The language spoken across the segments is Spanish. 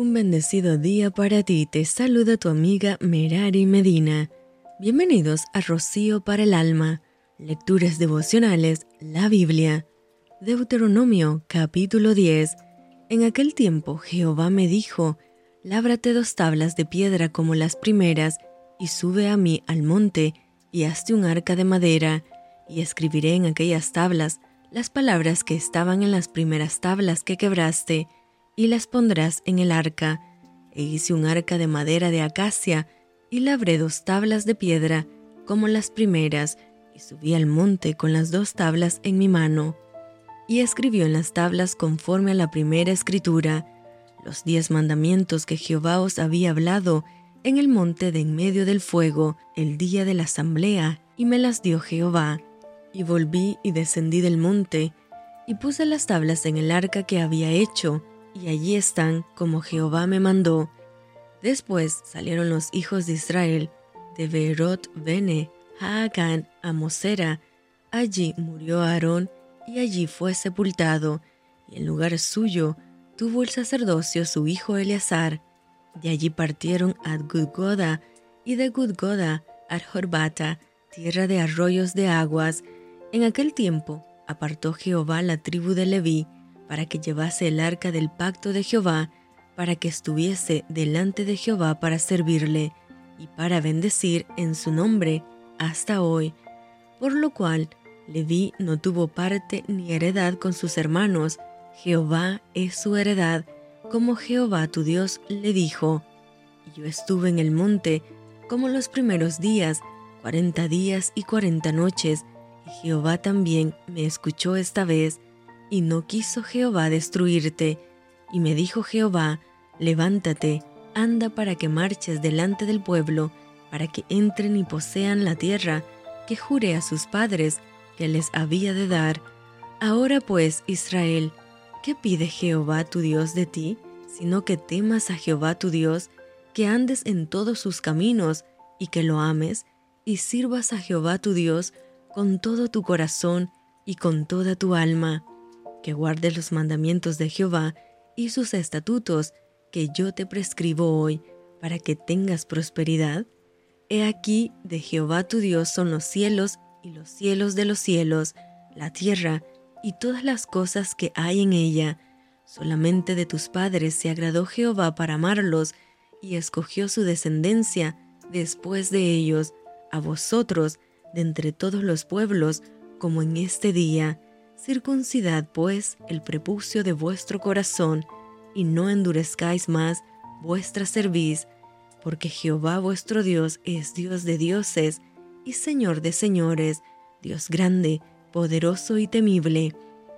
Un bendecido día para ti, te saluda tu amiga Merari Medina. Bienvenidos a Rocío para el Alma, Lecturas Devocionales, la Biblia. Deuteronomio capítulo 10. En aquel tiempo Jehová me dijo, Lábrate dos tablas de piedra como las primeras, y sube a mí al monte, y hazte un arca de madera, y escribiré en aquellas tablas las palabras que estaban en las primeras tablas que quebraste, y las pondrás en el arca. E hice un arca de madera de acacia, y labré dos tablas de piedra, como las primeras, y subí al monte con las dos tablas en mi mano. Y escribió en las tablas conforme a la primera escritura, los diez mandamientos que Jehová os había hablado en el monte de en medio del fuego, el día de la asamblea, y me las dio Jehová. Y volví y descendí del monte, y puse las tablas en el arca que había hecho, y allí están como Jehová me mandó. Después salieron los hijos de Israel de Beerot Bene, Haagan, a Mosera. Allí murió Aarón y allí fue sepultado, y en lugar suyo tuvo el sacerdocio su hijo Eleazar. De allí partieron a Gudgoda y de Gudgoda a Jorbata, tierra de arroyos de aguas. En aquel tiempo apartó Jehová la tribu de Leví para que llevase el arca del pacto de Jehová, para que estuviese delante de Jehová para servirle y para bendecir en su nombre hasta hoy, por lo cual Leví no tuvo parte ni heredad con sus hermanos, Jehová es su heredad, como Jehová tu Dios le dijo. Y yo estuve en el monte como los primeros días, cuarenta días y cuarenta noches, y Jehová también me escuchó esta vez, y no quiso Jehová destruirte. Y me dijo Jehová, levántate, anda para que marches delante del pueblo, para que entren y posean la tierra que juré a sus padres que les había de dar. Ahora pues, Israel, ¿qué pide Jehová tu Dios de ti? Sino que temas a Jehová tu Dios, que andes en todos sus caminos, y que lo ames, y sirvas a Jehová tu Dios con todo tu corazón y con toda tu alma que guardes los mandamientos de Jehová y sus estatutos que yo te prescribo hoy, para que tengas prosperidad? He aquí, de Jehová tu Dios son los cielos y los cielos de los cielos, la tierra y todas las cosas que hay en ella. Solamente de tus padres se agradó Jehová para amarlos, y escogió su descendencia después de ellos, a vosotros, de entre todos los pueblos, como en este día Circuncidad pues el prepucio de vuestro corazón, y no endurezcáis más vuestra cerviz, porque Jehová vuestro Dios es Dios de dioses y Señor de señores, Dios grande, poderoso y temible,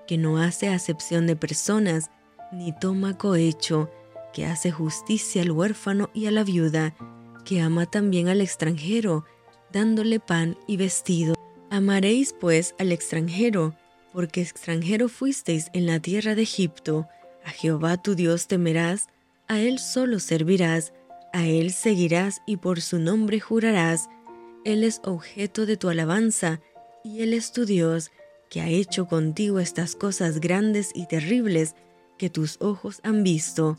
que no hace acepción de personas, ni toma cohecho, que hace justicia al huérfano y a la viuda, que ama también al extranjero, dándole pan y vestido. Amaréis pues al extranjero, porque extranjero fuisteis en la tierra de Egipto, a Jehová tu Dios temerás, a Él solo servirás, a Él seguirás y por su nombre jurarás. Él es objeto de tu alabanza, y Él es tu Dios, que ha hecho contigo estas cosas grandes y terribles que tus ojos han visto.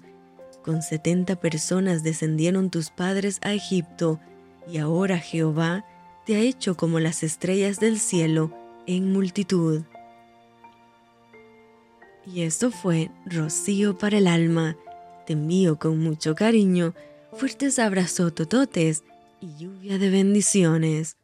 Con setenta personas descendieron tus padres a Egipto, y ahora Jehová te ha hecho como las estrellas del cielo en multitud. Y esto fue Rocío para el alma. Te envío con mucho cariño, fuertes abrazos tototes y lluvia de bendiciones.